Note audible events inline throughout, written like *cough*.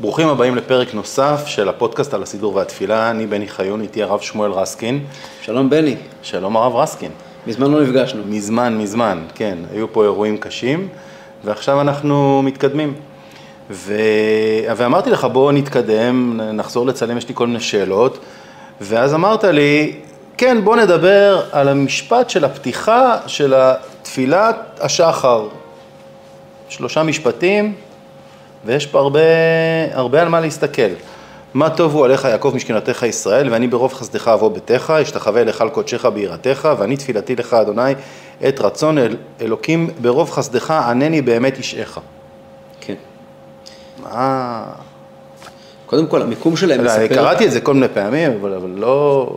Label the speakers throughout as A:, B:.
A: ברוכים הבאים לפרק נוסף של הפודקאסט על הסידור והתפילה. אני בני חיון, איתי הרב שמואל רסקין.
B: שלום בני,
A: שלום הרב רסקין.
B: מזמן לא נפגשנו.
A: מזמן, מזמן, כן. היו פה אירועים קשים, ועכשיו אנחנו מתקדמים. ו... ואמרתי לך, בוא נתקדם, נחזור לצלם, יש לי כל מיני שאלות. ואז אמרת לי, כן, בוא נדבר על המשפט של הפתיחה של תפילת השחר. שלושה משפטים, ויש פה הרבה, הרבה על מה להסתכל. מה טובו עליך יעקב משכנתך ישראל, ואני ברוב חסדך אבוא ביתך, אשתחווה אליך על קודשך ביראתך, ואני תפילתי לך אדוני את רצון אל, אלוקים ברוב חסדך ענני באמת אישך.
B: כן.
A: מה...
B: קודם כל, המיקום שלהם
A: לא,
B: מספר...
A: אני קראתי את זה כל מיני פעמים, אבל, אבל לא,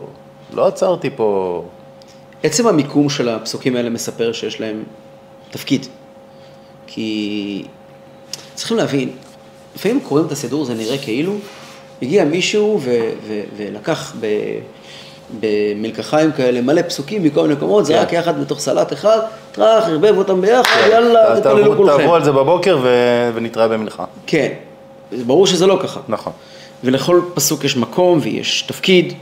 A: לא עצרתי פה...
B: עצם המיקום של הפסוקים האלה מספר שיש להם תפקיד. כי צריכים להבין, לפעמים קוראים את הסידור, זה נראה כאילו הגיע מישהו ו- ו- ולקח ב- במלקחיים כאלה מלא פסוקים מכל מיני מקומות,
A: כן.
B: זרק יחד בתוך סלט אחד, טראח, ערבב אותם ביחד, יאללה, תתפללו כולכם.
A: תעברו על זה בבוקר. ונתראה במנחה.
B: כן, זה ברור שזה לא ככה.
A: נכון.
B: ולכל פסוק יש מקום ויש תפקיד,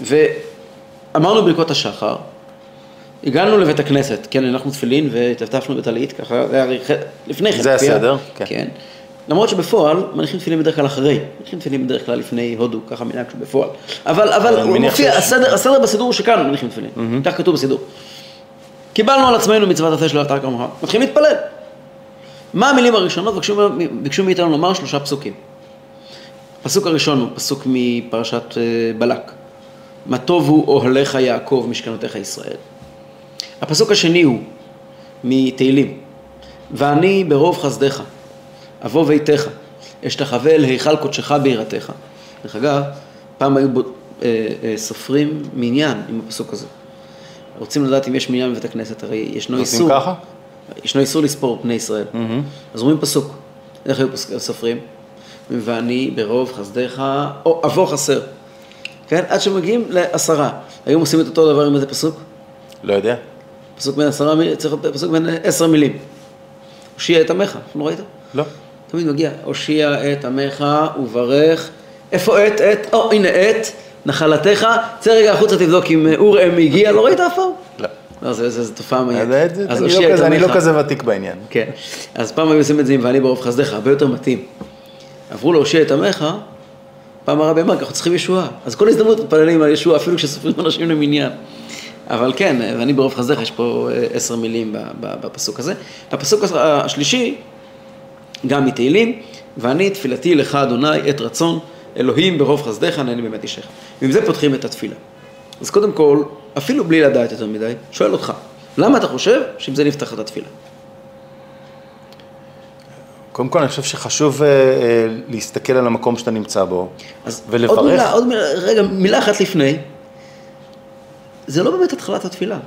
B: ואמרנו ברכות השחר, הגענו לבית הכנסת, כן, אנחנו תפילין וטפטפנו בטלית, ככה, זה לפני כן.
A: זה
B: כפייה.
A: הסדר, כן.
B: למרות שבפועל, מניחים תפילין בדרך כלל אחרי, מניחים תפילין בדרך כלל לפני הודו, ככה מנהג שבפועל. אבל, אבל הוא מופיע,
A: שיש-
B: הסדר, הסדר בסידור שכאן מניחים תפילין, כך כתוב בסידור. קיבלנו על עצמנו מצוות עשה של אתר כמוך, מתחילים להתפלל. מה המילים הראשונות? ביקשו, ביקשו מאיתנו לומר שלושה פסוקים. הפסוק הראשון הוא פסוק מפרשת אה, בלק. מה טוב הוא אוהליך יעקב משכנותיך ישראל. הפסוק השני הוא מתהילים. ואני ברוב חסדיך, אבוא ביתך, אשתחווה אל היכל קודשך ביראתך. דרך אגב, פעם היו בו, אה, אה, סופרים מניין עם הפסוק הזה. רוצים לדעת אם יש מניין בבית הכנסת, הרי ישנו איסור.
A: ככה?
B: ישנו איסור לספור בני ישראל. אז אומרים פסוק, איך היו פסוק- סופרים? ואני ברוב חסדיך, או אבוא חסר. כן? עד שמגיעים לעשרה. היום עושים את אותו דבר עם איזה פסוק?
A: לא יודע.
B: פסוק בין עשרה מילים, צריך להיות פסוק בין עשר מילים. הושיע את עמך, לא ראית?
A: לא.
B: תמיד מגיע, הושיע את עמך וברך. איפה עת? עת? או, הנה עת, נחלתך. צא רגע החוצה תבדוק אם אור אם הגיע, לא ראית אף פעם?
A: לא.
B: לא, זה תופעה מעניינת.
A: זה-
B: אז
A: אני
B: הושיע
A: לא
B: את
A: כזה- אני לא
B: עמך.
A: כזה ותיק בעניין.
B: כן. אז פעם היו עושים את זה עם ואני ברוב חסדיך, הרבה יותר מתאים. עברו להושיע את עמך, פעם הרבי אמר, אנחנו צריכים ישועה. אז כל הזדמנות מתפללים על ישועה, אפילו כשסופרים אנשים למניין. אבל כן, ואני ברוב חסדיך, יש פה אה, עשר מילים בפסוק הזה. הפסוק השלישי, גם מתהילים, ואני תפילתי לך אדוני את רצון אלוהים ברוב חסדיך נהני באמת אישך. ועם זה פותחים את התפילה. אז קודם כל, אפילו בלי לדעת יותר מדי, שואל אותך, למה אתה חושב שעם זה נפתח את התפילה?
A: קודם כל, אני חושב שחשוב אה, אה, להסתכל על המקום שאתה נמצא בו,
B: אז
A: ולברך.
B: עוד מילה, עוד מילה, רגע, מילה אחת לפני. זה לא באמת התחלת התפילה.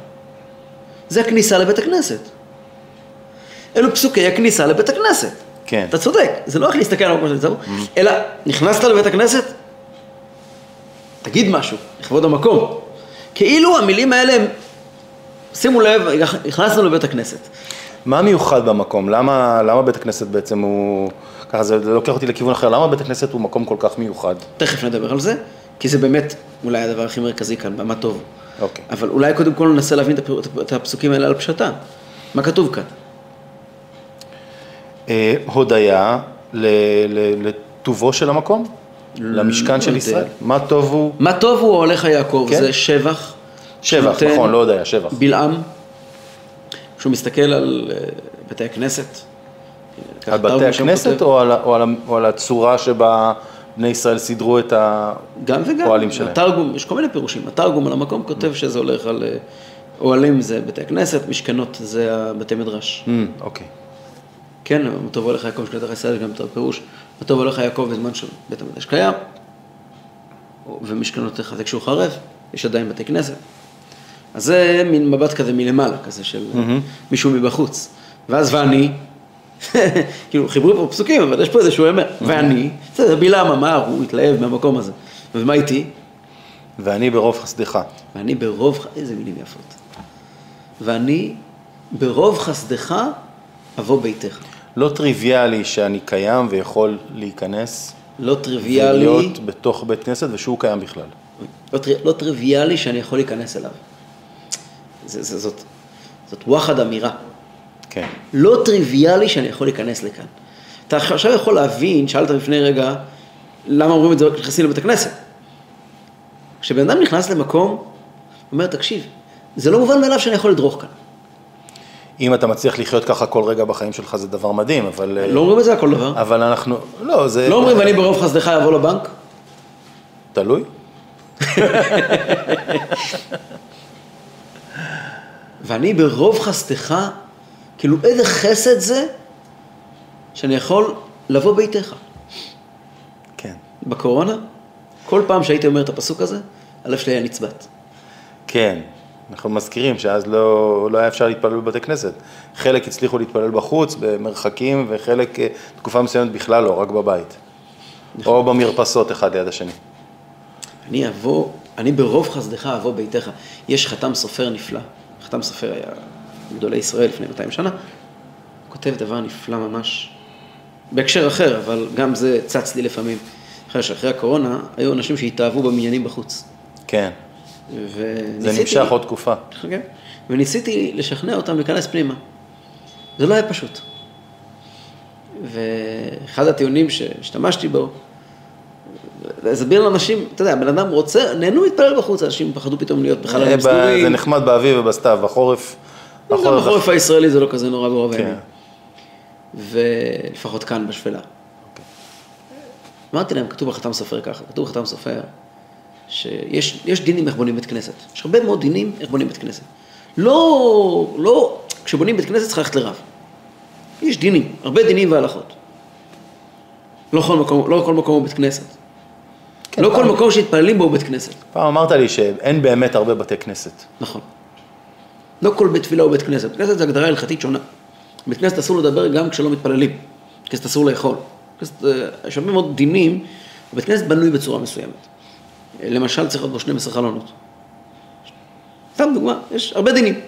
B: זה הכניסה לבית הכנסת. אלו פסוקי הכניסה לבית הכנסת.
A: כן.
B: אתה צודק, זה לא איך להסתכל על המקום בו, אלא נכנסת לבית הכנסת, תגיד משהו, לכבוד המקום. כאילו המילים האלה הם, שימו לב, נכנסנו לבית הכנסת.
A: מה מיוחד במקום? למה, למה בית הכנסת בעצם הוא... ככה זה לוקח אותי לכיוון אחר, למה בית הכנסת הוא מקום כל כך מיוחד?
B: תכף נדבר על זה, כי זה באמת אולי הדבר הכי מרכזי כאן, מה טוב.
A: אוקיי.
B: אבל אולי קודם כל ננסה להבין את הפ- את הפסוקים האלה על פשטם. מה כתוב כאן?
A: אה, הודיה לטובו של המקום? למשכן של. ישראל? מה טוב הוא?
B: מה טוב הוא הולך יעקב,
A: כן.
B: זה שבח.
A: שבח, נכון, לא הודיה, שבח.
B: בלעם, כשהוא מסתכל על אה, בתי הכנסת.
A: על בתי הכנסת. או על, הצורה שבה בני ישראל סידרו את
B: גם וגם.
A: הפועלים שלהם?
B: התרגום, יש כל מיני פירושים. התרגום על המקום כותב שזה הולך על אה, אוהלים זה בתי הכנסת, משכנות זה הבתי מדרש.
A: Mm, אוקיי.
B: כן, מה טוב הולך יעקב משכנתך ישראל, יש גם יותר פירוש. מה טוב הולך יעקב בזמן שבית המקדש קיים, ומשכנותיך זה כשהוא חרב, יש עדיין בתי כנסת. אז זה מין מבט כזה מלמעלה, כזה של מישהו מבחוץ. ואז ואני, *laughs* כאילו חיברו פה פסוקים, אבל יש פה איזשהו אמת. ואני, בסדר, בלעם אמר, הוא התלהב מהמקום הזה. ומה איתי?
A: ואני ברוב חסדך.
B: ואני ברוב, איזה מילים יפות. ואני ברוב חסדך אבוא ביתך.
A: לא טריוויאלי שאני קיים ויכול להיכנס
B: לא טריוויאלי,
A: ולהיות בתוך בית כנסת ושהוא קיים בכלל.
B: לא, טרי- לא טריוויאלי שאני יכול להיכנס אליו. זה, זה, זאת, זאת וואחד אמירה.
A: כן.
B: לא טריוויאלי שאני יכול להיכנס לכאן. אתה עכשיו יכול להבין, שאלת לפני רגע, למה אומרים את זה רק נכנסים לבית הכנסת. כשבן אדם נכנס למקום, הוא אומר, תקשיב, זה לא מובן מאליו שאני יכול לדרוך כאן.
A: אם אתה מצליח לחיות ככה כל רגע בחיים שלך זה דבר מדהים, אבל... אה,
B: לא אומרים את זה על כל דבר.
A: אבל אנחנו... לא, זה...
B: לא אומרים, ואני ברוב חסדך אבוא לבנק.
A: תלוי.
B: ואני ברוב חסדך, כאילו איזה חסד זה שאני יכול לבוא ביתך.
A: כן.
B: בקורונה, כל פעם שהייתי אומר את הפסוק הזה, הלב שלי היה נצבט.
A: כן. אנחנו מזכירים שאז לא, לא היה אפשר להתפלל בבתי כנסת. חלק הצליחו להתפלל בחוץ, במרחקים, וחלק, אה, תקופה מסוימת בכלל לא, רק בבית. או במרפסות אחד ליד השני.
B: אני אבוא, אני ברוב חסדך אבוא ביתך. יש חתם סופר נפלא, חתם סופר היה גדולי ישראל לפני 200 שנה, הוא כותב דבר נפלא ממש, בהקשר אחר, אבל גם זה צץ לי לפעמים. אחרי שאחרי הקורונה, היו אנשים שהתאהבו במניינים בחוץ.
A: כן.
B: וניסיתי...
A: זה נמשך עוד תקופה.
B: כן. וניסיתי לשכנע אותם להיכנס פנימה. זה לא היה פשוט. ואחד הטיעונים שהשתמשתי בו, להסביר לאנשים, אתה יודע, בן אדם רוצה, נהנו להתפלל בחוץ, אנשים פחדו פתאום להיות
A: אה,
B: בחללים
A: ב-
B: סגורים.
A: זה נחמד באביב ובסתיו, בחורף.
B: גם בחורף הישראלי זה לא כזה נורא ברוב
A: כן.
B: הימים. ולפחות כאן בשפלה. אמרתי להם, כתוב בחתם סופר ככה, כתוב בחתם סופר, שיש יש דינים איך בונים בית כנסת. יש הרבה מאוד דינים איך בונים בית כנסת. לא, לא, כשבונים בית כנסת צריך ללכת לרב. יש דינים, הרבה דינים והלכות. לא כל מקום, לא כל מקום הוא בית כנסת.
A: כן,
B: לא כל
A: פעם-
B: מקום שמתפללים בו הוא בית כנסת.
A: פעם אמרת לי שאין באמת הרבה בתי כנסת.
B: נכון. לא כל בית תפילה הוא בית כנסת. בית כנסת זה הגדרה הלכתית שונה. בית כנסת אסור לדבר גם כשלא מתפללים. בית כנסת אסור לאכול. אה, יש הרבה מאוד דינים, בית כנסת בנוי בצורה מסוימת. למשל, צריך להיות בו 12 חלונות. סתם דוגמה, יש הרבה דינים.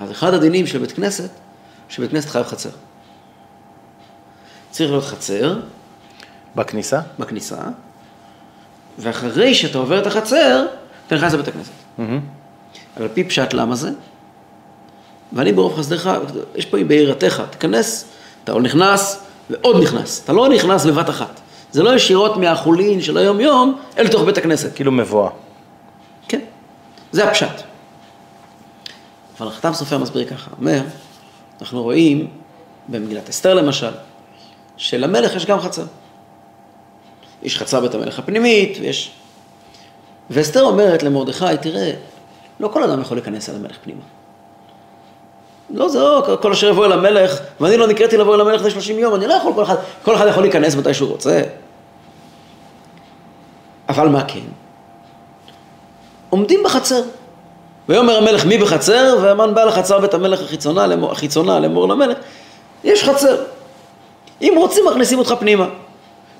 B: אז אחד הדינים של בית כנסת, שבית כנסת חייב חצר. צריך להיות חצר
A: בכניסה?
B: בכניסה, ואחרי שאתה עובר את החצר, אתה נכנס לבית הכנסת. אבל על פי פשט למה זה? ואני ברוב חסדך, יש פה בעירתך, תיכנס, אתה עוד נכנס ועוד נכנס. אתה לא נכנס בבת אחת. זה לא ישירות מהחולין של היום-יום אל תוך בית הכנסת.
A: כאילו מבואה.
B: כן, זה הפשט. אבל החתם סופר מסביר ככה, אומר, אנחנו רואים במגילת אסתר למשל, שלמלך יש גם חצר. יש חצר בית המלך הפנימית, ויש... ואסתר אומרת למרדכי, תראה, לא כל אדם יכול להיכנס אל המלך פנימה. לא, זה לא כל אשר יבוא אל המלך, ואני לא נקראתי לבוא אל המלך ל-30 יום, אני לא יכול, כל אחד, כל אחד יכול להיכנס מתי שהוא רוצה. אבל מה כן? עומדים בחצר. ויאמר המלך מי בחצר, והמן בא לחצר בית המלך החיצונה, החיצונה לאמור למלך, יש חצר. אם רוצים מכניסים אותך פנימה.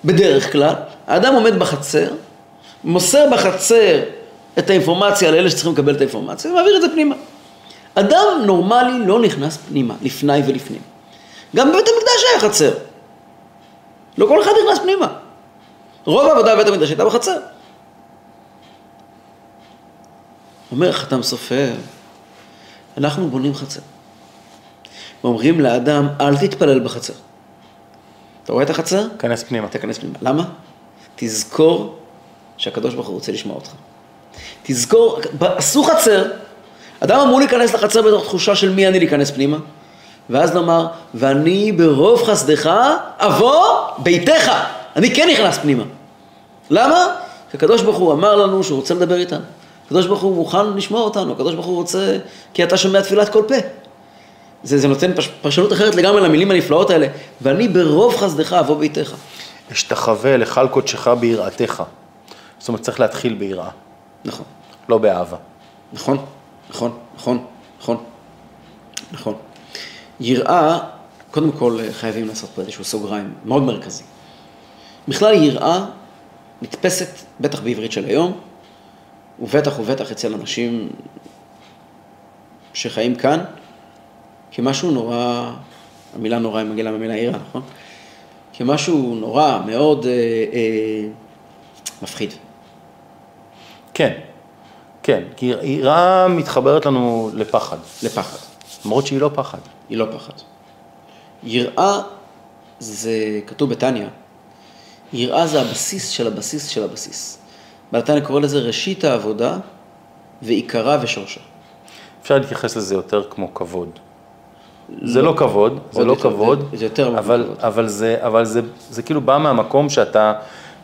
B: בדרך כלל, האדם עומד בחצר, מוסר בחצר את האינפורמציה לאלה שצריכים לקבל את האינפורמציה, ומעביר את זה פנימה. אדם נורמלי לא נכנס פנימה, לפני ולפנים. גם בבית המקדש היה חצר. לא כל אחד נכנס פנימה. רוב העבודה בבית המקדש הייתה בחצר. אומר חתם סופר, אנחנו בונים חצר. ואומרים לאדם, אל תתפלל בחצר. אתה רואה את החצר?
A: כנס פנימה.
B: תיכנס פנימה. למה? תזכור שהקדוש ברוך הוא רוצה לשמוע אותך. תזכור, עשו חצר, אדם אמור להיכנס לחצר בתוך תחושה של מי אני להיכנס פנימה, ואז לומר, ואני ברוב חסדך אבוא ביתך. אני כן נכנס פנימה. למה? כי הקדוש ברוך הוא אמר לנו שהוא רוצה לדבר איתנו. הקדוש ברוך הוא מוכן לשמוע אותנו, הקדוש ברוך הוא רוצה, כי אתה שומע תפילת כל פה. זה, זה נותן פש, פרשנות אחרת לגמרי למילים הנפלאות האלה. ואני ברוב חסדך אבוא ביתך.
A: אשתחווה לכל קודשך ביראתך. זאת אומרת, צריך להתחיל ביראה,
B: נכון,
A: לא באהבה.
B: נכון, נכון, נכון, נכון, נכון. יראה, קודם כל חייבים לעשות פה איזשהו סוגריים מאוד מרכזי. בכלל יראה נתפסת, בטח בעברית של היום, ובטח ובטח אצל אנשים שחיים כאן, כמשהו נורא, המילה נורא היא מגיעה מהמילה יראה, נכון? כמשהו נורא, מאוד אה, אה, מפחיד.
A: כן, כן, כי יראה מתחברת לנו לפחד,
B: לפחד.
A: למרות שהיא לא פחד.
B: היא לא פחד. יראה, זה כתוב בתניא, יראה זה הבסיס של הבסיס של הבסיס. בתניא קורא לזה ראשית העבודה ועיקרה ושורשה.
A: אפשר להתייחס לזה יותר כמו כבוד. זה לא כבוד, זה לא
B: יותר,
A: כבוד,
B: זה- זה יותר לא
A: אבל,
B: כבוד.
A: אבל, זה, אבל זה, זה כאילו בא מהמקום שאתה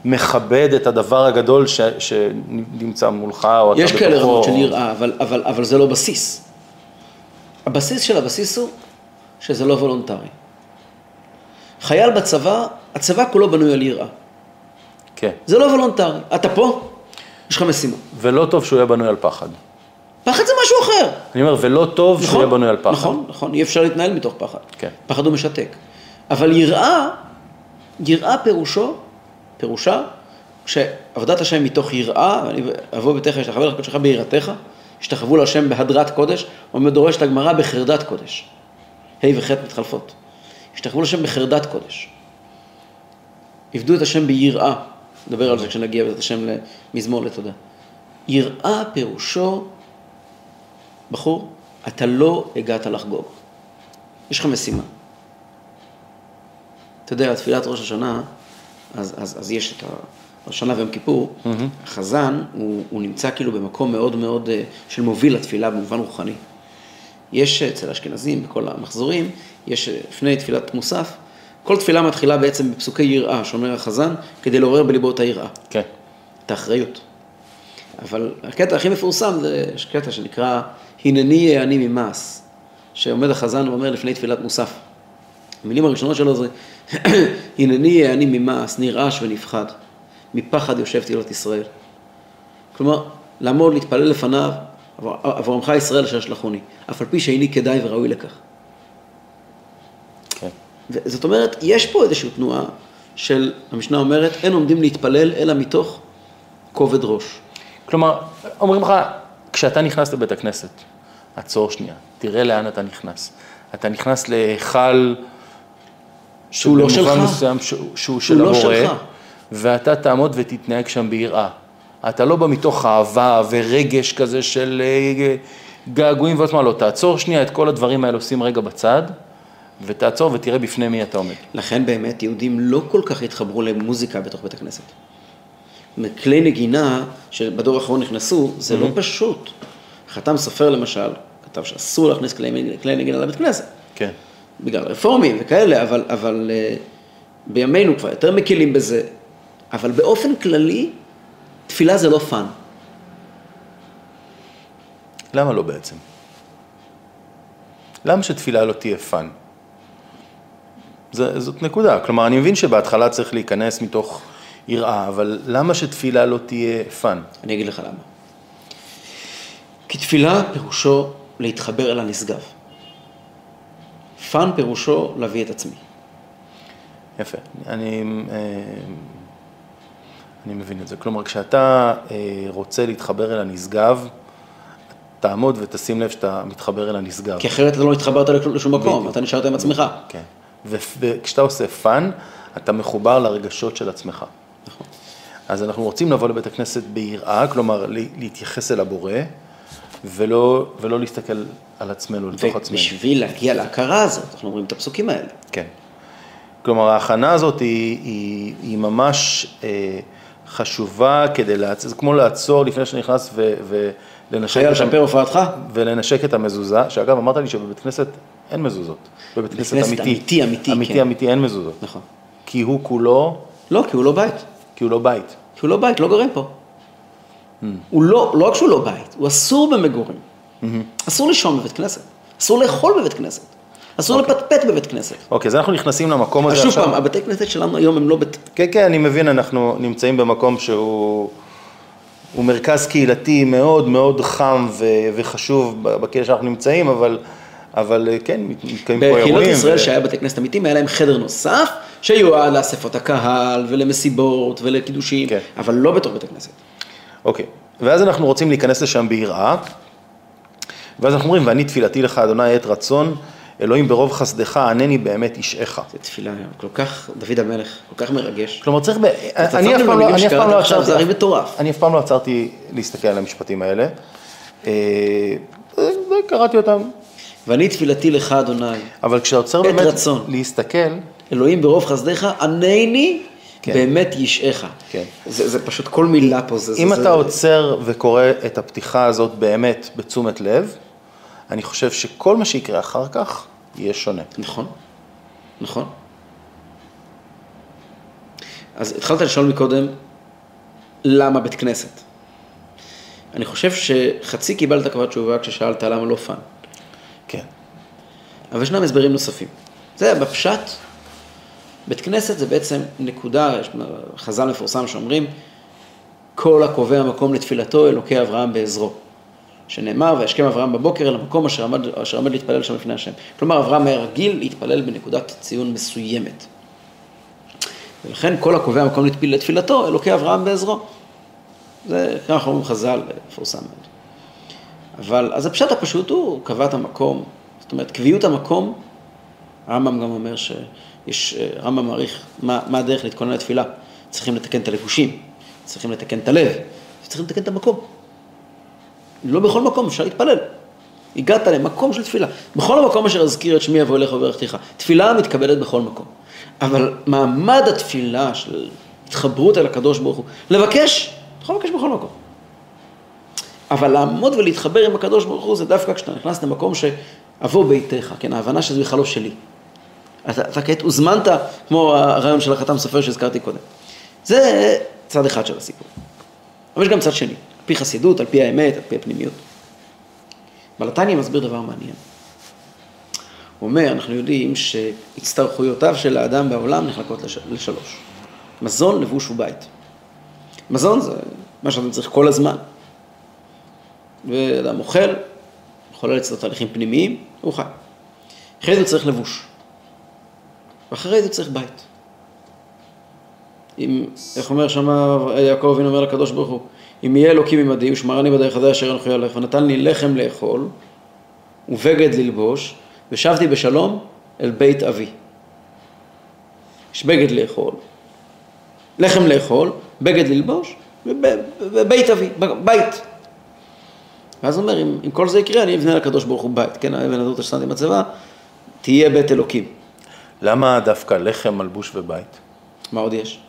A: מכבד את הדבר הגדול ש, שנמצא מולך, או אתה
B: יש
A: בתוכו.
B: כאלה רמות של יראה, אבל, אבל, אבל זה לא בסיס. הבסיס של הבסיס הוא שזה לא וולונטרי. חייל בצבא, הצבא כולו בנוי על יראה.
A: כן,
B: זה לא וולונטרי. אתה פה, יש לך משימה.
A: ולא טוב שהוא יהיה בנוי על פחד.
B: פחד זה משהו אחר.
A: אני אומר, ולא טוב שהוא יהיה בנוי על פחד.
B: נכון, נכון, אי אפשר להתנהל מתוך פחד.
A: כן.
B: פחד הוא משתק. אבל יראה, יראה פירושו, פירושה, שעבודת השם מתוך יראה, ואני אבוא בתך אשתחווה לך קודשך ביראתך, השתחוו להשם בהדרת קודש, עומד דורשת הגמרא בחרדת קודש. ה' וח' מתחלפות. השתחוו להשם בחרדת קודש. עבדו את השם ביראה, נדבר על זה כשנגיע בעזרת השם למזמור לתודה. יראה פירושו, בחור, אתה לא הגעת לחגוג. יש לך משימה. אתה יודע, תפילת ראש השנה, אז, אז, אז יש את השנה ויום כיפור, החזן, הוא, הוא נמצא כאילו במקום מאוד מאוד אה, של מוביל לתפילה במובן רוחני. יש אצל האשכנזים, בכל המחזורים, יש לפני תפילת מוסף, כל תפילה מתחילה בעצם בפסוקי יראה, שאומר החזן, כדי לעורר בליבו את היראה,
A: כן,
B: את האחריות. אבל הקטע הכי מפורסם זה, קטע שנקרא, הנני אני ממעש, שעומד החזן ואומר לפני תפילת מוסף. המילים הראשונות שלו זה, *clears throat* הנני אני ממעש, נרעש ונפחד, מפחד יושב תהילות ישראל. כלומר, לעמוד, להתפלל לפניו, עבור- עמך ישראל אשר שלחוני, אף על פי שאיני כדאי וראוי לכך.
A: כן.
B: זאת אומרת, יש פה איזושהי תנועה של, המשנה אומרת, אין עומדים להתפלל אלא מתוך כובד ראש.
A: כלומר, אומרים לך, כשאתה נכנס לבית הכנסת, עצור שנייה, תראה לאן אתה נכנס. אתה נכנס להיכל
B: שהוא לא שלך.
A: מסוים שהוא, שהוא של
B: לא
A: הבורא,
B: שלך.
A: ואתה תעמוד ותתנהג שם ביראה. אתה לא בא מתוך אהבה ורגש כזה של אה, געגועים ועוצמה, לא, תעצור שנייה את כל הדברים האלו, שים רגע בצד, ותעצור ותראה בפני מי אתה עומד.
B: לכן באמת יהודים לא כל כך התחברו למוזיקה בתוך בית הכנסת. כלי נגינה שבדור האחרון נכנסו, זה לא פשוט. חתם סופר למשל, כתב שאסור להכניס כלי, כלי נגינה לבית כנסת,
A: כן.
B: בגלל רפורמים וכאלה, אבל, אבל אה, בימינו כבר יותר מקלים בזה. אבל באופן כללי, תפילה זה לא fun.
A: למה לא בעצם? למה שתפילה לא תהיה fun? זה, זאת נקודה. כלומר, אני מבין שבהתחלה צריך להיכנס מתוך יראה, אבל למה שתפילה לא תהיה fun?
B: אני אגיד לך למה. כי תפילה פירושו להתחבר אל הנשגב. fun פירושו להביא את עצמי.
A: יפה. אני, אה, אני מבין את זה. כלומר, כשאתה אה, רוצה להתחבר אל הנשגב, תעמוד ותשים לב שאתה מתחבר אל הנשגב.
B: כי אחרת אתה לא התחברת לשום מקום,
A: בדיוק.
B: אתה נשארת עם עצמך.
A: כן. וכשאתה עושה fun, אתה מחובר לרגשות של עצמך.
B: נכון.
A: אז אנחנו רוצים לבוא לבית הכנסת ביראה, כלומר לה- להתייחס אל הבורא, ולא, ולא להסתכל על עצמנו, לתוך עצמנו.
B: ובשביל להגיע להכרה הזאת, אנחנו אומרים את הפסוקים האלה.
A: כן. כלומר, ההכנה הזאת היא, היא, היא ממש אה, חשובה כדי לעצור, זה כמו לעצור לפני שנכנס ו, ולנשק,
B: חייל
A: את המ-
B: שפר הופעתך?
A: ולנשק את המזוזה, שאגב, אמרת לי שבבית כנסת אין מזוזות. בבית כנסת אמיתי.
B: אמיתי, אמיתי,
A: אמיתי,
B: כן.
A: אמיתי, אין מזוזות.
B: נכון.
A: כי הוא כולו,
B: לא, כי הוא לא בית.
A: כי הוא לא בית.
B: כי הוא לא בית, לא גרים פה.
A: Hmm.
B: הוא לא, לא רק שהוא לא בית, הוא אסור במגורים. אסור לישון בבית כנסת. אסור לאכול בבית כנסת. אסור לפטפט בבית כנסת.
A: אוקיי, אז אנחנו נכנסים למקום הזה
B: שוב
A: עכשיו.
B: פעם, הבתי כנסת שלנו היום הם לא בית...
A: כן, כן, אני מבין, אנחנו נמצאים במקום שהוא הוא מרכז קהילתי מאוד מאוד חם ו, וחשוב בקהילה שאנחנו נמצאים, אבל, אבל כן, מת- מתקיימים פה אירועים.
B: בקהילות ישראל
A: ו-
B: שהיה בתי כנסת אמיתיים, היה להם חדר נוסף, שיועד לאספות הקהל ולמסיבות ולקידושים,
A: כן.
B: אבל לא בתוך בית הכנסת.
A: אוקיי, ואז אנחנו רוצים להיכנס לשם ביראה, ואז אנחנו אומרים, ואני תפילתי לך, אדוני, עת רצון, אלוהים ברוב חסדך, ענני באמת אישך.
B: זו תפילה כל כך, דוד המלך, כל כך מרגש.
A: כלומר, צריך, ב... אני אף פעם לא, לא עצרתי,
B: זה הרי מטורף.
A: אני אף פעם לא עצרתי להסתכל על המשפטים האלה. אה, אה, קראתי אותם,
B: ואני תפילתי לך, אדוני,
A: אבל כשאתה עוצר באמת
B: רצון.
A: להסתכל,
B: אלוהים ברוב חסדיך, ענני
A: כן.
B: באמת ישעך.
A: כן.
B: זה, זה פשוט כל מילה פה, זה...
A: אם
B: זה,
A: אתה
B: זה...
A: עוצר וקורא את הפתיחה הזאת באמת בתשומת לב, אני חושב שכל מה שיקרה אחר כך יהיה שונה.
B: נכון, נכון. אז התחלת לשאול מקודם, למה בית כנסת? אני חושב שחצי קיבלת כבר תשובה כששאלת למה לא fun.
A: כן.
B: אבל ישנם הסברים נוספים. זה בפשט, בית כנסת זה בעצם נקודה, יש חז"ל מפורסם שאומרים, כל הקובע מקום לתפילתו, אלוקי אברהם בעזרו. שנאמר, וישכם אברהם בבוקר אל המקום אשר עמד, אשר עמד להתפלל שם לפני השם. כלומר, אברהם היה רגיל להתפלל בנקודת ציון מסוימת. ולכן כל הקובע מקום לתפיל, לתפילתו, אלוקי אברהם בעזרו. זה ככה אומרים חז"ל, מפורסם מאוד. אבל, אז הפשט הפשוט הוא, קבע את המקום, זאת אומרת, קביעות המקום, הרמב"ם גם אומר שיש, הרמב"ם מעריך מה, מה הדרך להתכונן לתפילה. צריכים לתקן את הלבושים, צריכים לתקן את הלב, צריכים לתקן את המקום. לא בכל מקום אפשר להתפלל. הגעת למקום של תפילה. בכל מקום אשר אזכיר את שמי אבוא אליך וברכתיך. תפילה מתקבלת בכל מקום. אבל מעמד התפילה של התחברות אל הקדוש ברוך הוא, לבקש, אתה יכול לבקש בכל מקום. אבל לעמוד ולהתחבר עם הקדוש ברוך הוא זה דווקא כשאתה נכנס למקום שאבוא ביתך, כן, ההבנה שזה בכלל לא שלי. אתה, אתה כעת הוזמנת, כמו הרעיון של החתם סופר שהזכרתי קודם. זה צד אחד של הסיפור. אבל יש גם צד שני, על פי חסידות, על פי האמת, על פי הפנימיות. בלתניה מסביר דבר מעניין. הוא אומר, אנחנו יודעים שהצטרכויותיו של האדם בעולם נחלקות לש... לשלוש. מזון, לבוש ובית. מזון זה מה שאתה צריך כל הזמן. ואדם אוכל, חולל אצלו תהליכים פנימיים, הוא חי. אחרי זה הוא צריך לבוש. ואחרי זה צריך בית. אם, איך אומר שם יעקב אבינו אומר לקדוש ברוך הוא, אם יהיה אלוקים עמדי ושמרני בדרך הזה אשר אנוכי הולך, ונתן לי לחם לאכול ובגד ללבוש, ושבתי בשלום אל בית אבי. יש בגד לאכול, לחם לאכול, בגד ללבוש, ובית אבי, בית. ואז הוא אומר, אם, אם כל זה יקרה, אני אבנה לקדוש ברוך הוא בית, כן, האבן הזאת השתנתי מצבה, תהיה בית אלוקים.
A: למה דווקא לחם, מלבוש ובית?
B: מה עוד יש?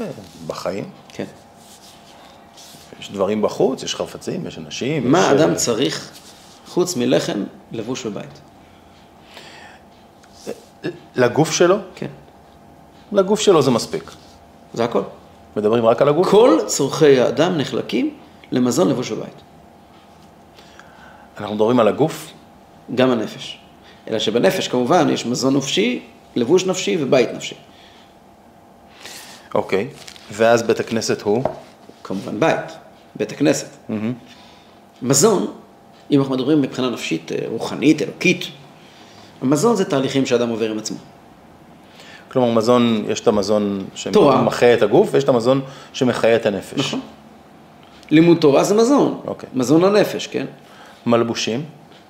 A: אה, בחיים.
B: כן.
A: יש דברים בחוץ, יש חפצים, יש אנשים.
B: מה
A: יש...
B: אדם צריך חוץ מלחם, לבוש ובית?
A: לגוף שלו?
B: כן,
A: לגוף שלו זה מספיק.
B: זה הכל.
A: מדברים רק על הגוף?
B: כל צורכי האדם נחלקים למזון, לבוש ובית.
A: אנחנו מדברים על הגוף?
B: גם הנפש. אלא שבנפש כמובן יש מזון נפשי, לבוש נפשי ובית נפשי.
A: אוקיי. ואז בית הכנסת הוא?
B: כמובן בית, בית הכנסת. מזון, אם אנחנו מדברים מבחינה נפשית, אה, רוחנית, אלוקית, המזון זה תהליכים שאדם עובר עם עצמו.
A: כלומר, מזון, יש את המזון. שמחיה את הגוף, ויש את המזון שמחיה את הנפש.
B: נכון. לימוד תורה זה מזון,
A: אוקיי.
B: מזון לנפש, כן?
A: מלבושים?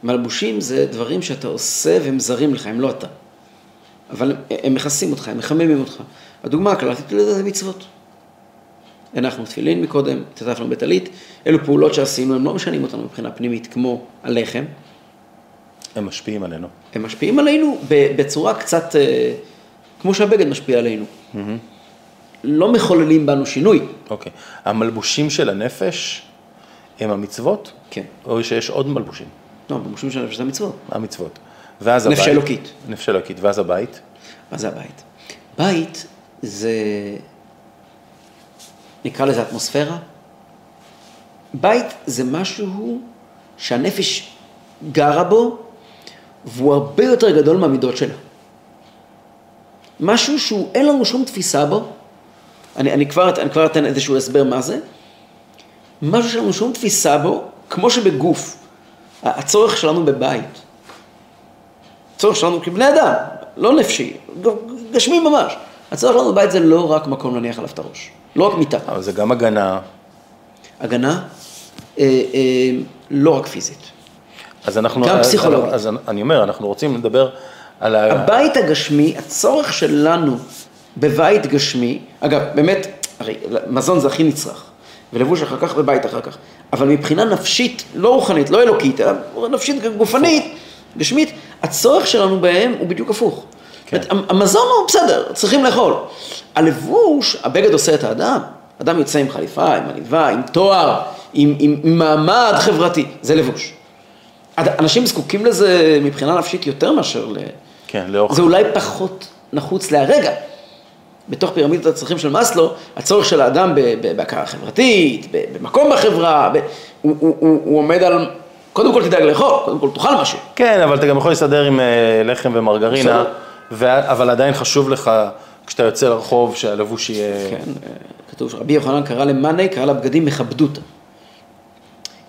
B: מלבושים זה דברים שאתה עושה והם זרים לך, הם לא אתה. אבל הם, הם מכסים אותך, הם מחממים אותך. הדוגמה הקלטית לזה זה מצוות. הנחנו תפילין מקודם, התעטפנו בטלית, אלו פעולות שעשינו, הם לא משנים אותנו מבחינה פנימית כמו הלחם,
A: הם משפיעים עלינו.
B: הם משפיעים עלינו בצורה קצת, אה, כמו שהבגד משפיע עלינו. לא מחוללים בנו שינוי.
A: אוקיי. המלבושים של הנפש הם המצוות?
B: כן.
A: או שיש עוד מלבושים?
B: לא, במושים של הנפש זה המצוות.
A: המצוות. ואז
B: נפש
A: הבית.
B: אלוקית.
A: נפש אלוקית. ואז הבית?
B: מה זה הבית? בית זה, נקרא לזה אטמוספירה. בית זה משהו שהנפש גרה בו, והוא הרבה יותר גדול מהמידות שלה. משהו שהוא, אין לנו שום תפיסה בו, אני, אני, כבר, אני כבר אתן איזשהו הסבר מה זה, משהו שאין לנו שום תפיסה בו, כמו שבגוף, הצורך שלנו בבית, הצורך שלנו כבני אדם, לא נפשי, גשמי ממש. הצורך שלנו בבית זה לא רק מקום להניח עליו את הראש, לא רק מיטה.
A: אבל זה גם הגנה.
B: הגנה, אה, אה, לא רק פיזית.
A: אז אנחנו...
B: גם
A: אז-
B: פסיכולוגית.
A: אז אני אומר, אנחנו רוצים לדבר על ה...
B: הבית הגשמי, הצורך שלנו בבית גשמי, אגב, באמת, הרי מזון זה הכי נצרך, ולבוש אחר כך ובית אחר כך, אבל מבחינה נפשית, לא רוחנית, לא אלוקית, אלא נפשית גופנית, גשמית, הצורך שלנו בהם הוא בדיוק הפוך.
A: כן.
B: המזון הוא בסדר, צריכים לאכול. הלבוש, הבגד עושה את האדם. אדם יוצא עם חליפה, עם עניבה, עם תואר, עם, עם, עם מעמד חברתי, זה לבוש. אנשים זקוקים לזה מבחינה נפשית יותר מאשר ל...
A: כן, לאוכל.
B: זה אולי פחות נחוץ להרגע. בתוך פירמידת הצרכים של מאסלו, הצורך של האדם בהכרה חברתית, במקום בחברה, ב- הוא, הוא, הוא, הוא עומד על, קודם כל תדאג לאכול, קודם כל תאכל משהו.
A: כן, אבל אתה גם יכול להסתדר עם אה, לחם ומרגרינה,
B: בסדר.
A: ו... אבל עדיין חשוב לך, כשאתה יוצא לרחוב, שהלבוש יהיה...
B: כן, אה, כתוב שרבי יוחנן קרא למאני, קרא לבגדים מכבדותא.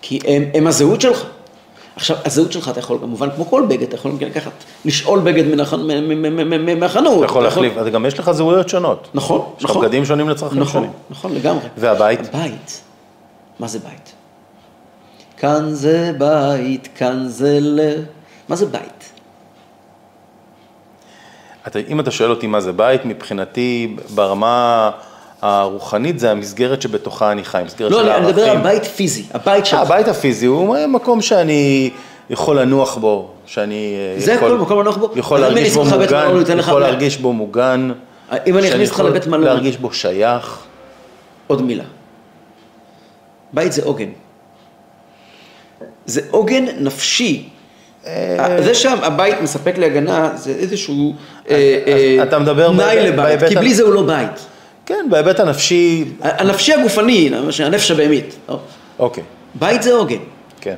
B: כי הם, הם הזהות שלך. עכשיו, הזהות שלך אתה יכול כמובן, כמו כל בגד, אתה יכול לקחת, לשאול בגד מהחנות.
A: אתה יכול להחליף, אז גם יש לך זהויות שונות.
B: נכון,
A: יש לך
B: נכון.
A: בגדים שונים לצרכים
B: נכון,
A: שונים.
B: נכון, לגמרי.
A: והבית?
B: הבית, מה זה בית? כאן זה בית, כאן זה ל... מה זה בית?
A: אתה, אם אתה שואל אותי מה זה בית, מבחינתי, ברמה הרוחנית, זה המסגרת שבתוכה אני חי, מסגרת
B: לא,
A: של
B: אני אני מדבר על
A: הערכים.
B: בית פיזי, הבית
A: אה,
B: שלך.
A: הבית הפיזי הוא מקום שאני יכול לנוח בו, שאני אה,
B: זה
A: יכול,
B: הכל, מקום לנוח בו.
A: יכול להרגיש בו מוגן,
B: מלון,
A: יכול. להרגיש בו מוגן,
B: אם אני אכניס אותך לבית מלון,
A: להרגיש בו שייך.
B: עוד מילה. בית זה עוגן. זה עוגן נפשי.
A: אה,
B: זה שהבית מספק לי הגנה, זה איזשהו אה, אה, תנאי לבית, כי בלי זה הוא לא בית.
A: כן, בהיבט הנפשי,
B: הנפשי הגופני, הנפש הבהמית. לא.
A: אוקיי,
B: בית זה עוגן.
A: כן.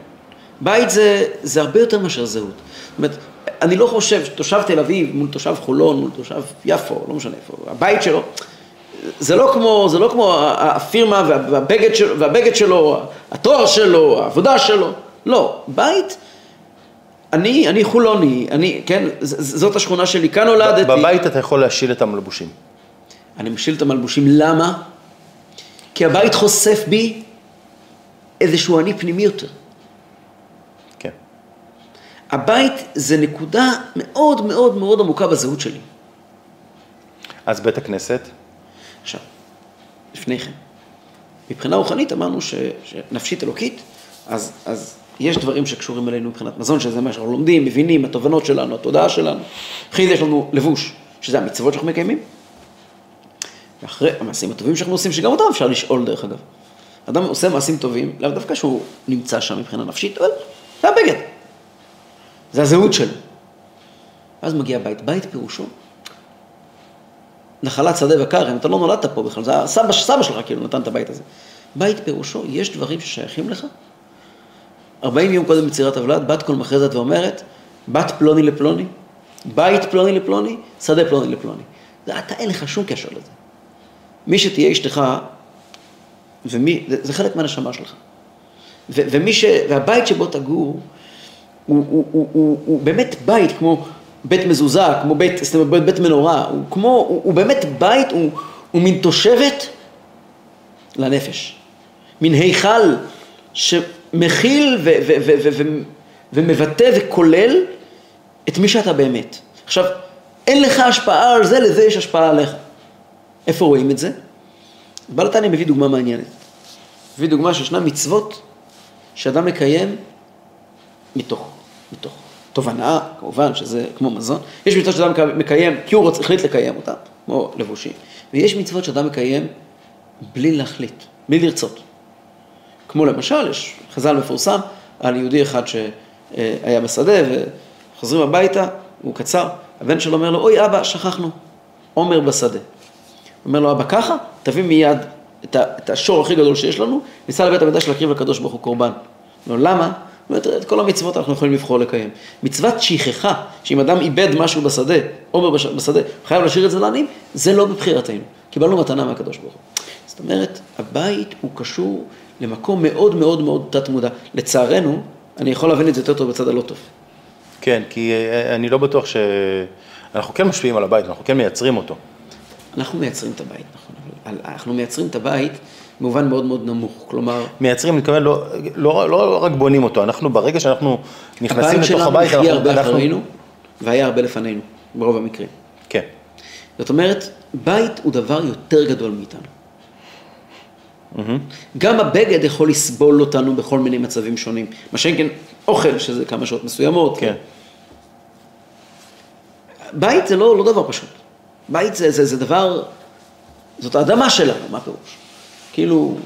B: בית זה, זה הרבה יותר מאשר זהות. זאת אומרת, אני לא חושב שתושב תל אביב מול תושב חולון, מול תושב יפו, לא משנה איפה, הבית שלו, זה לא כמו, זה לא כמו הפירמה וה- והבגד, של, והבגד שלו, התואר שלו, העבודה שלו, לא, בית, אני, אני חולוני, אני, כן, זאת השכונה שלי, כאן נולדתי.
A: בבית אתה יכול להשיל את המלבושים.
B: אני משיל את המלבושים, למה? כי הבית חושף בי איזשהו אני פנימי יותר.
A: כן.
B: הבית זה נקודה מאוד מאוד מאוד עמוקה בזהות שלי.
A: אז בית הכנסת,
B: עכשיו, לפני כן, מבחינה רוחנית אמרנו ש, שנפשית אלוקית, אז, אז יש דברים שקשורים אלינו מבחינת מזון, שזה מה שאנחנו לומדים, מבינים, התובנות שלנו, התודעה שלנו. אחרי זה יש לנו לבוש, שזה המצוות שאנחנו מקיימים. ואחרי המעשים הטובים שאנחנו עושים, שגם אותם אפשר לשאול דרך אגב. אדם עושה מעשים טובים, לאו דווקא שהוא נמצא שם מבחינה נפשית, אבל זה הבגד. זה הזהות שלו. אז מגיע בית. בית פירושו נחלת שדה וכרם, אתה לא נולדת פה בכלל, זה הסבא, סבא שלך כאילו נתן את הבית הזה. בית פירושו, יש דברים ששייכים לך. 40 יום קודם מצירת הוולד, בת קול מכרזת ואומרת, בת פלוני לפלוני, בית פלוני לפלוני, שדה פלוני לפלוני. זה, אתה אין לך שום קשר לזה. מי שתהיה אשתך, ומי, זה, זה חלק מהנשמה שלך. ו, ומי ש, והבית שבו תגור, הוא, הוא, הוא, הוא, הוא באמת בית כמו בית מזוזה, כמו בית, אומרת, בית, בית מנורה, הוא כמו, הוא, הוא באמת בית, הוא, הוא מין תושבת לנפש. מין היכל שמכיל ו, ו, ו, ו, ו, ומבטא וכולל את מי שאתה באמת. עכשיו, אין לך השפעה על זה, לזה יש השפעה עליך. איפה רואים את זה? בעל התניא מביא דוגמה מעניינת. מביא דוגמה שישנן מצוות שאדם מקיים מתוך, מתוך תובנה, כמובן שזה כמו מזון. יש מצוות שאדם מקיים כי הוא רוצה, החליט לקיים אותן, כמו לבושים. ויש מצוות שאדם מקיים בלי להחליט, בלי לרצות. כמו למשל, יש חז"ל מפורסם על יהודי אחד שהיה בשדה וחוזרים הביתה, הוא קצר, הבן שלו אומר לו, אוי אבא, שכחנו, עומר בשדה. אומר לו, אבא, ככה, תביא מיד את, ה, את השור הכי גדול שיש לנו, ניסע לבית המקדש להקריב לקדוש ברוך הוא קורבן. לא, למה? אומרת, את כל המצוות אנחנו יכולים לבחור לקיים. מצוות שכחה, שאם אדם איבד משהו בשדה, עומר בש- בשדה, חייב להשאיר את זה לעניים, זה לא בבחירתנו. קיבלנו מתנה מהקדוש ברוך הוא. זאת אומרת, הבית הוא קשור למקום מאוד מאוד מאוד תת מודע. לצערנו, אני יכול להבין את זה יותר טוב בצד הלא טוב.
A: כן, כי אה, אני לא בטוח ש... אנחנו כן משפיעים על הבית, אנחנו כן מייצרים אותו.
B: אנחנו מייצרים את הבית, נכון, אנחנו מייצרים את הבית במובן מאוד מאוד נמוך, כלומר,
A: מייצרים, אני מתכוון, לא, לא, לא רק בונים אותו, אנחנו ברגע שאנחנו נכנסים
B: הבית
A: לתוך
B: שלנו
A: הבית,
B: החיה הרבה
A: אנחנו...
B: אחרינו, והיה הרבה לפנינו, ברוב המקרים.
A: כן,
B: זאת אומרת, בית הוא דבר יותר גדול מאיתנו. גם הבגד יכול לסבול אותנו בכל מיני מצבים שונים. מה שאין כן אוכל, שזה כמה שעות מסוימות.
A: כן.
B: בית זה לא, לא דבר פשוט. בית זה, זה, זה דבר, זאת האדמה שלנו, מה פירוש? כאילו,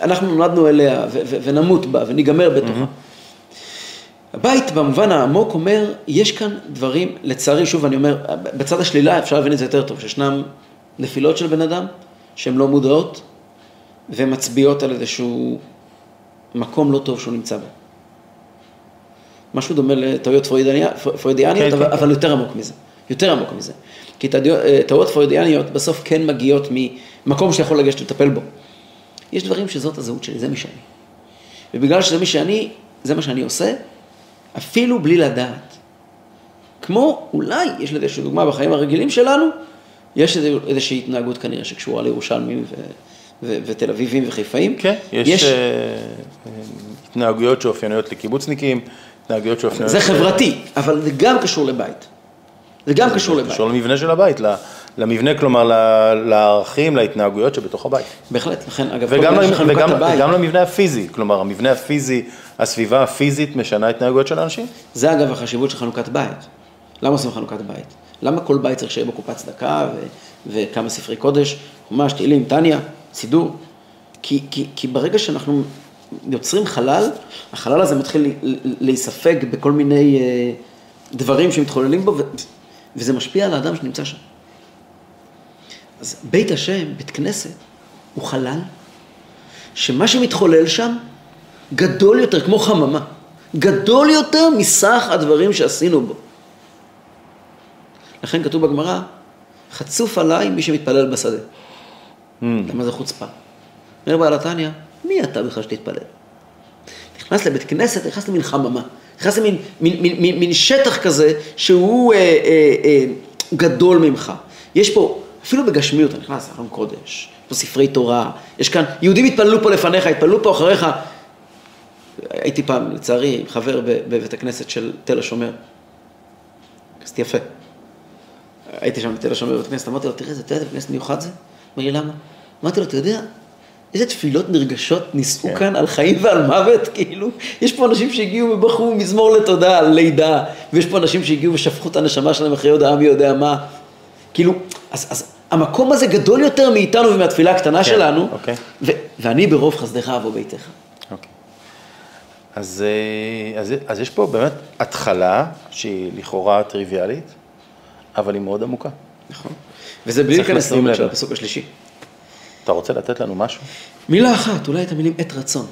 B: אנחנו נולדנו אליה ו- ו- ונמות בה וניגמר בתוכה. הבית במובן העמוק אומר, יש כאן דברים, לצערי, שוב אני אומר, בצד השלילה אפשר להבין את זה יותר טוב, שישנם נפילות של בן אדם שהן לא מודעות ומצביעות על איזשהו מקום לא טוב שהוא נמצא בו. משהו דומה לטעויות פרוידיאניות, פרוידיאניות
A: כן,
B: אבל,
A: כן,
B: אבל יותר עמוק מזה, יותר עמוק מזה. כי טעויות- אה, טעויות פרוידיאניות בסוף כן מגיעות ממקום שיכול לגשת לטפל בו. יש דברים שזאת הזהות שלי, זה מי שאני. ובגלל שזה מי שאני, זה מה שאני עושה, אפילו בלי לדעת. כמו, אולי, יש לזה איזושהי דוגמה בחיים הרגילים שלנו, יש איזו- איזושהי התנהגות כנראה שקשורה לירושלמים ו- ו- ותל אביבים וחיפאים.
A: כן, יש, יש... אה, התנהגויות שאופייניות לקיבוצניקים, התנהגויות שאופייניות...
B: זה חברתי, אבל זה גם קשור לבית. זה גם קשור לבית.
A: קשור למבנה של הבית, ל- למבנה, כלומר ל- לערכים, להתנהגויות שבתוך הבית.
B: בהחלט, לכן, אגב,
A: וגם, למ- וגם,
B: הבית,
A: וגם למבנה הפיזי, כלומר המבנה הפיזי, הסביבה הפיזית משנה התנהגויות של האנשים.
B: זה אגב החשיבות של חנוכת בית. למה עושים חנוכת בית? למה כל בית צריך שיהיה בו קופת צדקה ו- וכמה ספרי קודש, חומש, תהילים, טניה, סידור? כי, כי, כי ברגע שאנחנו יוצרים חלל, החלל הזה מתחיל להיספג בכל מיני אה, דברים שמתחוללים בו, ו- וזה משפיע על האדם שנמצא שם. אז בית השם, בית כנסת, הוא חלל שמה שמתחולל שם גדול יותר, כמו חממה, גדול יותר מסך הדברים שעשינו בו. לכן כתוב בגמרא, חצוף עליי מי שמתפלל בשדה. למה זה חוצפה? אומר בעל התניא, מי אתה בכלל שתתפלל? נכנס לבית כנסת, נכנס למין חממה, נכנס למין מין, מין, מין, מין שטח כזה שהוא אה, אה, אה, גדול ממך. יש פה, אפילו בגשמיות, אתה נכנס לארון קודש, יש פה ספרי תורה, יש כאן, יהודים התפללו פה לפניך, התפללו פה אחריך. הייתי פעם, לצערי, חבר בבית הכנסת של תל השומר. כנסת יפה. הייתי שם בתל השומר בבית הכנסת, אמרתי לו, תראה, זה, בית כנסת מיוחד זה? אמר לי, למה? אמרתי לו, אתה יודע, איזה תפילות נרגשות נישאו
A: כן.
B: כאן על חיים ועל מוות, כאילו, יש פה אנשים שהגיעו ובחרו מזמור לתודה על לידה, ויש פה אנשים שהגיעו ושפכו את הנשמה שלהם אחרי הודעה מי יודע מה. כאילו, אז, אז המקום הזה גדול יותר מאיתנו ומהתפילה הקטנה שלנו,
A: אוקיי.
B: ו- ואני ברוב חסדך אבוא ביתך.
A: אוקיי. אז, אה, אז, אז יש פה באמת התחלה שהיא לכאורה טריוויאלית, אבל היא מאוד עמוקה.
B: נכון. וזה בלי להיכנס לעומק. של הפסוק השלישי.
A: אתה רוצה לתת לנו משהו?
B: מילה אחת, אולי את המילים עת רצון.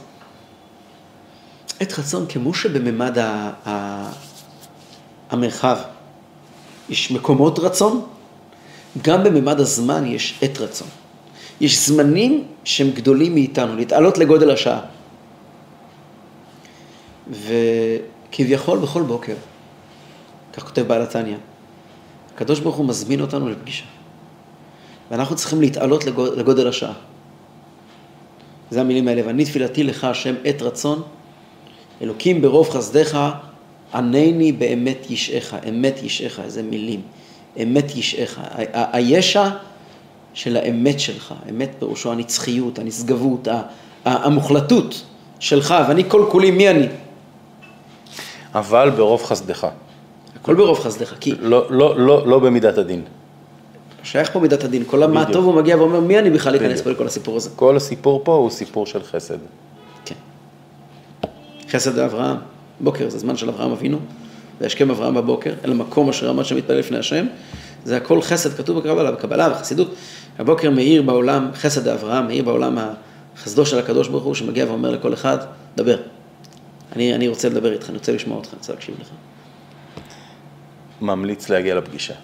B: עת רצון, כמו שבממד ה- ה- המרחב יש מקומות רצון, גם בממד הזמן יש עת רצון. יש זמנים שהם גדולים מאיתנו, להתעלות לגודל השעה. וכביכול בכל בוקר, כך כותב בעל התניא, הקדוש ברוך הוא מזמין אותנו לפגישה. ואנחנו צריכים להתעלות לגודל, השעה. זה המילים האלה, ואני תפילתי לך השם עת רצון, אלוקים ברוב חסדיך, ענני באמת ישעך, אמת ישעך, איזה מילים, אמת ישעך, הישע של האמת שלך, אמת פירושו הנצחיות, הנשגבות, המוחלטות שלך, ואני כל כולי, מי אני?
A: אבל ברוב חסדך.
B: הכל ברוב חסדיך, כי
A: לא, לא, לא, לא במידת הדין.
B: שייך פה מידת הדין, כל המה. טוב הוא מגיע ואומר, מי אני בכלל להיכנס. פה לכל הסיפור הזה?
A: כל הסיפור פה הוא סיפור של חסד.
B: כן. חסד לאברהם, בוקר זה זמן של אברהם אבינו, וישכם אברהם בבוקר, אל המקום אשר עמד שם מתפלל לפני השם, זה הכל חסד, כתוב בקבלה, בקבלה, בחסידות. הבוקר מאיר בעולם, חסד לאברהם, מאיר בעולם החסדו של הקדוש ברוך הוא, שמגיע ואומר לכל אחד, דבר. אני, אני רוצה לדבר איתך, אני רוצה לשמוע אותך, אני רוצה להקשיב לך.
A: ממליץ להגיע לפגישה.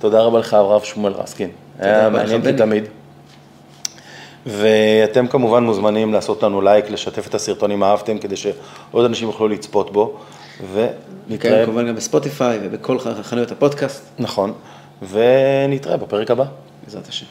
A: תודה רבה לך, הרב שמואל רסקין. היה מעניין. כתמיד. ואתם כמובן מוזמנים לעשות לנו לייק, לשתף את הסרטון אם אהבתם, כדי שעוד אנשים יוכלו לצפות בו.
B: כן,
A: ונתראה,
B: כמובן גם בספוטיפיי ובכל חנויות הפודקאסט.
A: נכון, ונתראה בפרק הבא.
B: בעזרת השם.